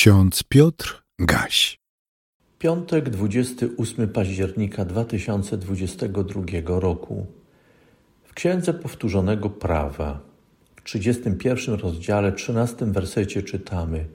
Ksiądz Piotr Gaś. Piątek, 28 października 2022 roku. W Księdze Powtórzonego Prawa, w 31 rozdziale, 13 wersecie czytamy: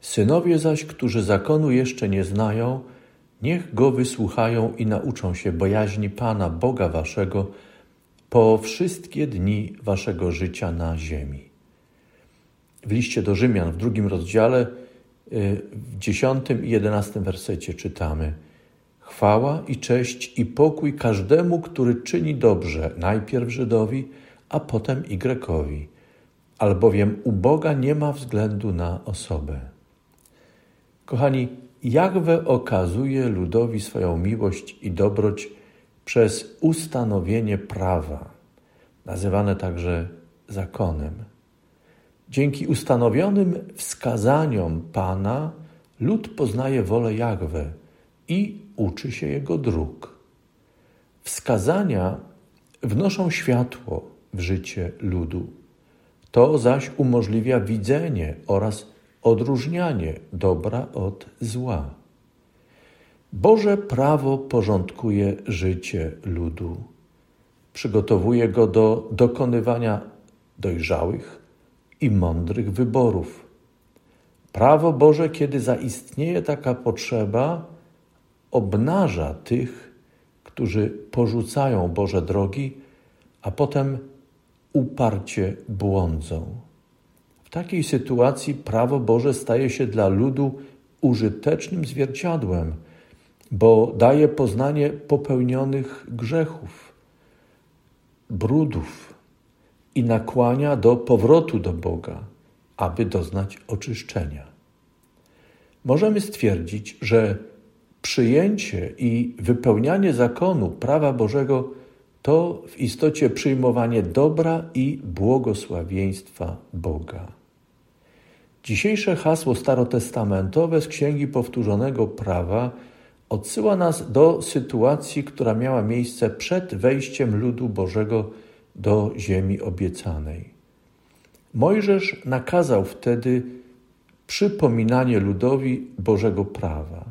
Synowie zaś, którzy zakonu jeszcze nie znają, niech go wysłuchają i nauczą się bojaźni Pana, Boga Waszego, po wszystkie dni Waszego życia na ziemi. W liście do Rzymian w drugim rozdziale w dziesiątym i jedenastym wersecie czytamy: Chwała i cześć i pokój każdemu, który czyni dobrze, najpierw Żydowi, a potem i Grekowi, albowiem u Boga nie ma względu na osobę. Kochani, Jahwe okazuje ludowi swoją miłość i dobroć przez ustanowienie prawa, nazywane także zakonem. Dzięki ustanowionym wskazaniom Pana lud poznaje wolę Jahwe i uczy się Jego dróg. Wskazania wnoszą światło w życie ludu. To zaś umożliwia widzenie oraz odróżnianie dobra od zła. Boże prawo porządkuje życie ludu, przygotowuje go do dokonywania dojrzałych, i mądrych wyborów. Prawo Boże, kiedy zaistnieje taka potrzeba, obnaża tych, którzy porzucają Boże drogi, a potem uparcie błądzą. W takiej sytuacji prawo Boże staje się dla ludu użytecznym zwierciadłem, bo daje poznanie popełnionych grzechów, brudów, i nakłania do powrotu do Boga, aby doznać oczyszczenia. Możemy stwierdzić, że przyjęcie i wypełnianie zakonu prawa Bożego to w istocie przyjmowanie dobra i błogosławieństwa Boga. Dzisiejsze hasło starotestamentowe z Księgi Powtórzonego Prawa odsyła nas do sytuacji, która miała miejsce przed wejściem ludu Bożego do ziemi obiecanej. Mojżesz nakazał wtedy przypominanie ludowi Bożego prawa.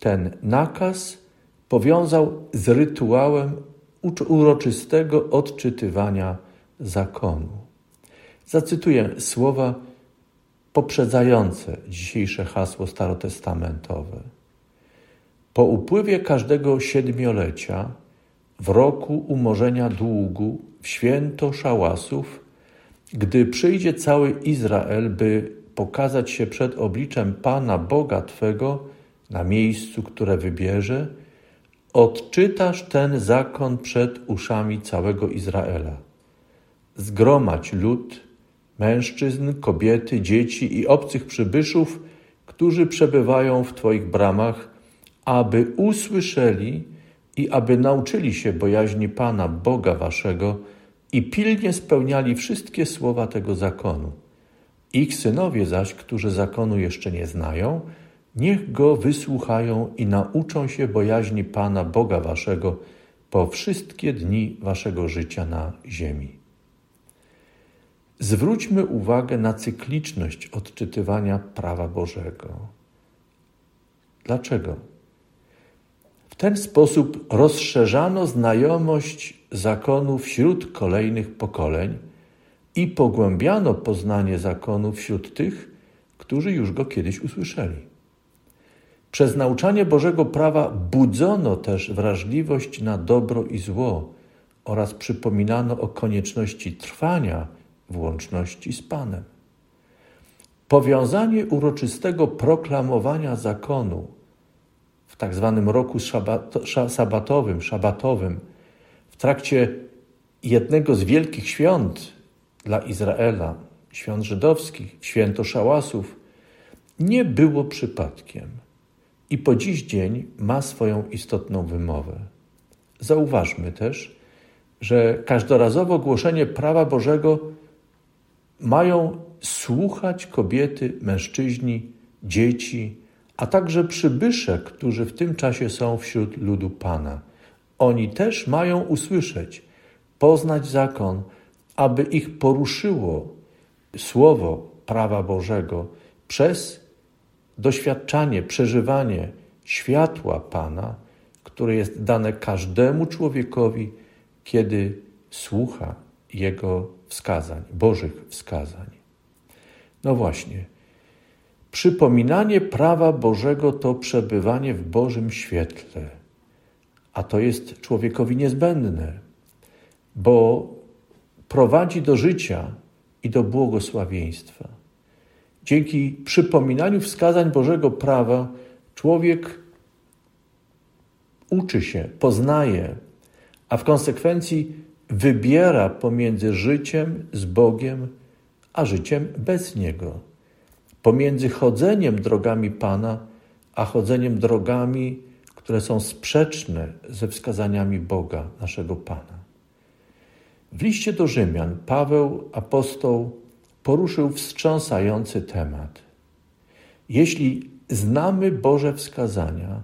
Ten nakaz powiązał z rytuałem uroczystego odczytywania zakonu. Zacytuję słowa poprzedzające dzisiejsze hasło starotestamentowe. Po upływie każdego siedmiolecia w roku umorzenia długu, w święto szałasów, gdy przyjdzie cały Izrael, by pokazać się przed obliczem Pana Boga Twego na miejscu, które wybierze, odczytasz ten zakon przed uszami całego Izraela. Zgromadź lud, mężczyzn, kobiety, dzieci i obcych przybyszów, którzy przebywają w Twoich bramach, aby usłyszeli, i aby nauczyli się bojaźni Pana, Boga Waszego i pilnie spełniali wszystkie słowa tego zakonu. Ich synowie zaś, którzy zakonu jeszcze nie znają, niech go wysłuchają i nauczą się bojaźni Pana, Boga Waszego po wszystkie dni Waszego życia na ziemi. Zwróćmy uwagę na cykliczność odczytywania prawa Bożego. Dlaczego? W ten sposób rozszerzano znajomość zakonu wśród kolejnych pokoleń i pogłębiano poznanie zakonu wśród tych, którzy już go kiedyś usłyszeli. Przez nauczanie Bożego prawa budzono też wrażliwość na dobro i zło oraz przypominano o konieczności trwania w łączności z Panem. Powiązanie uroczystego proklamowania zakonu w tak zwanym roku sabatowym, szabatowym, w trakcie jednego z wielkich świąt dla Izraela, świąt żydowskich, święto szałasów, nie było przypadkiem i po dziś dzień ma swoją istotną wymowę. Zauważmy też, że każdorazowo głoszenie prawa Bożego mają słuchać kobiety, mężczyźni, dzieci, a także przybysze, którzy w tym czasie są wśród ludu Pana. Oni też mają usłyszeć, poznać zakon, aby ich poruszyło słowo prawa Bożego przez doświadczanie, przeżywanie światła Pana, które jest dane każdemu człowiekowi, kiedy słucha Jego wskazań, Bożych wskazań. No właśnie, przypominanie prawa Bożego to przebywanie w Bożym świetle, a to jest człowiekowi niezbędne, bo prowadzi do życia i do błogosławieństwa. Dzięki przypominaniu wskazań Bożego prawa, człowiek uczy się, poznaje, a w konsekwencji wybiera pomiędzy życiem z Bogiem a życiem bez Niego, pomiędzy chodzeniem drogami Pana a chodzeniem drogami, które są sprzeczne ze wskazaniami Boga, naszego Pana. W liście do Rzymian Paweł apostoł poruszył wstrząsający temat. Jeśli znamy Boże wskazania,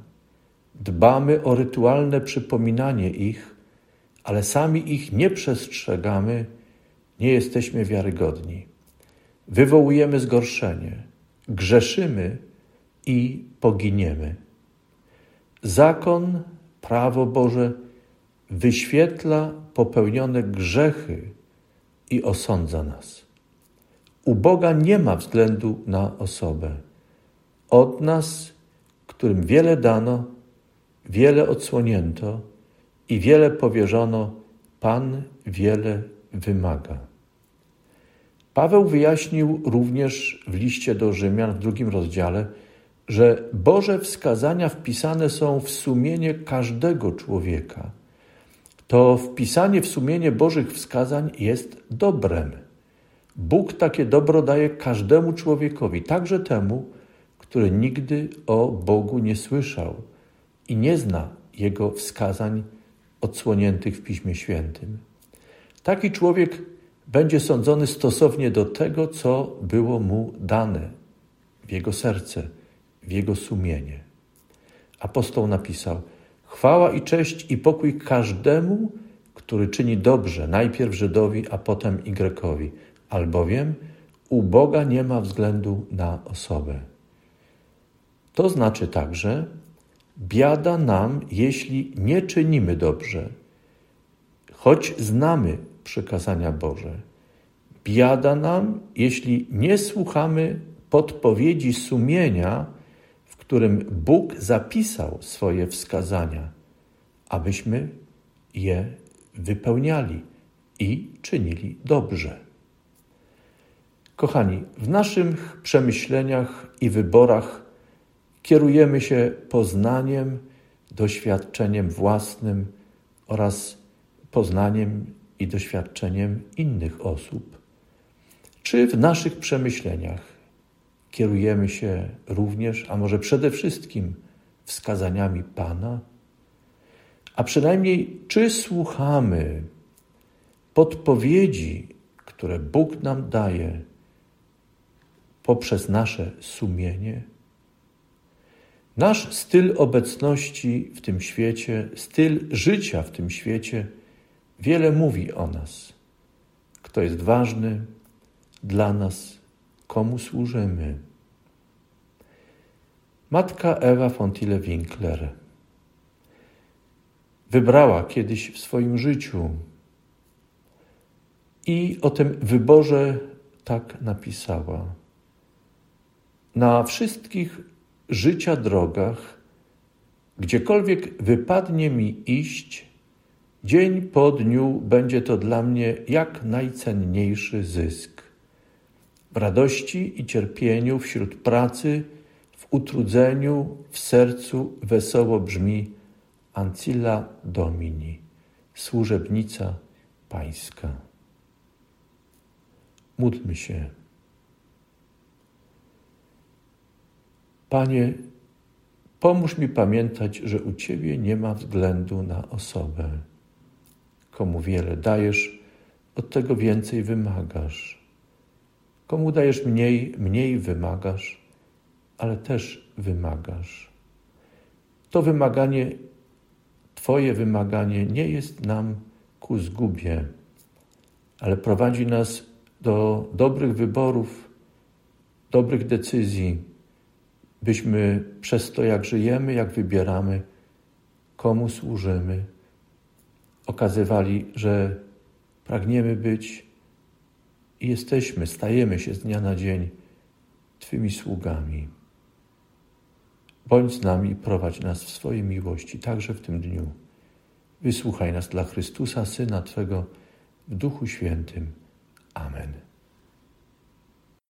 dbamy o rytualne przypominanie ich, ale sami ich nie przestrzegamy, nie jesteśmy wiarygodni. Wywołujemy zgorszenie, grzeszymy i poginiemy. Zakon, prawo Boże wyświetla popełnione grzechy i osądza nas. U Boga nie ma względu na osobę. Od nas, którym wiele dano, wiele odsłonięto i wiele powierzono, Pan wiele wymaga. Paweł wyjaśnił również w liście do Rzymian w drugim rozdziale, że Boże wskazania wpisane są w sumienie każdego człowieka. To wpisanie w sumienie Bożych wskazań jest dobrem. Bóg takie dobro daje każdemu człowiekowi, także temu, który nigdy o Bogu nie słyszał i nie zna Jego wskazań odsłoniętych w Piśmie Świętym. Taki człowiek będzie sądzony stosownie do tego, co było mu dane w jego serce, w jego sumienie. Apostoł napisał: Chwała i cześć i pokój każdemu, który czyni dobrze, najpierw Żydowi, a potem Y, albowiem u Boga nie ma względu na osobę. To znaczy także, biada nam, jeśli nie czynimy dobrze, choć znamy przykazania Boże. Biada nam, jeśli nie słuchamy podpowiedzi sumienia, w którym Bóg zapisał swoje wskazania, abyśmy je wypełniali i czynili dobrze. Kochani, w naszych przemyśleniach i wyborach kierujemy się poznaniem, doświadczeniem własnym oraz poznaniem i doświadczeniem innych osób. Czy w naszych przemyśleniach kierujemy się również, a może przede wszystkim, wskazaniami Pana? A przynajmniej, czy słuchamy podpowiedzi, które Bóg nam daje poprzez nasze sumienie? Nasz styl obecności w tym świecie, styl życia w tym świecie wiele mówi o nas. Kto jest ważny dla nas, komu służymy. Matka Ewa Fontile Winkler wybrała kiedyś w swoim życiu i o tym wyborze tak napisała. Na wszystkich życia drogach, gdziekolwiek wypadnie mi iść, dzień po dniu będzie to dla mnie jak najcenniejszy zysk. W radości i cierpieniu, wśród pracy, w utrudzeniu, w sercu wesoło brzmi Ancilla Domini, służebnica Pańska. Módlmy się. Panie, pomóż mi pamiętać, że u Ciebie nie ma względu na osobę. Komu wiele dajesz, od tego więcej wymagasz. Komu dajesz mniej, mniej wymagasz, ale też wymagasz. To wymaganie, Twoje wymaganie nie jest nam ku zgubie, ale prowadzi nas do dobrych wyborów, dobrych decyzji byśmy przez to, jak żyjemy, jak wybieramy, komu służymy, okazywali, że pragniemy być i jesteśmy, stajemy się z dnia na dzień Twymi sługami. Bądź z nami, prowadź nas w swojej miłości, także w tym dniu. Wysłuchaj nas dla Chrystusa, Syna Twego, w Duchu Świętym. Amen.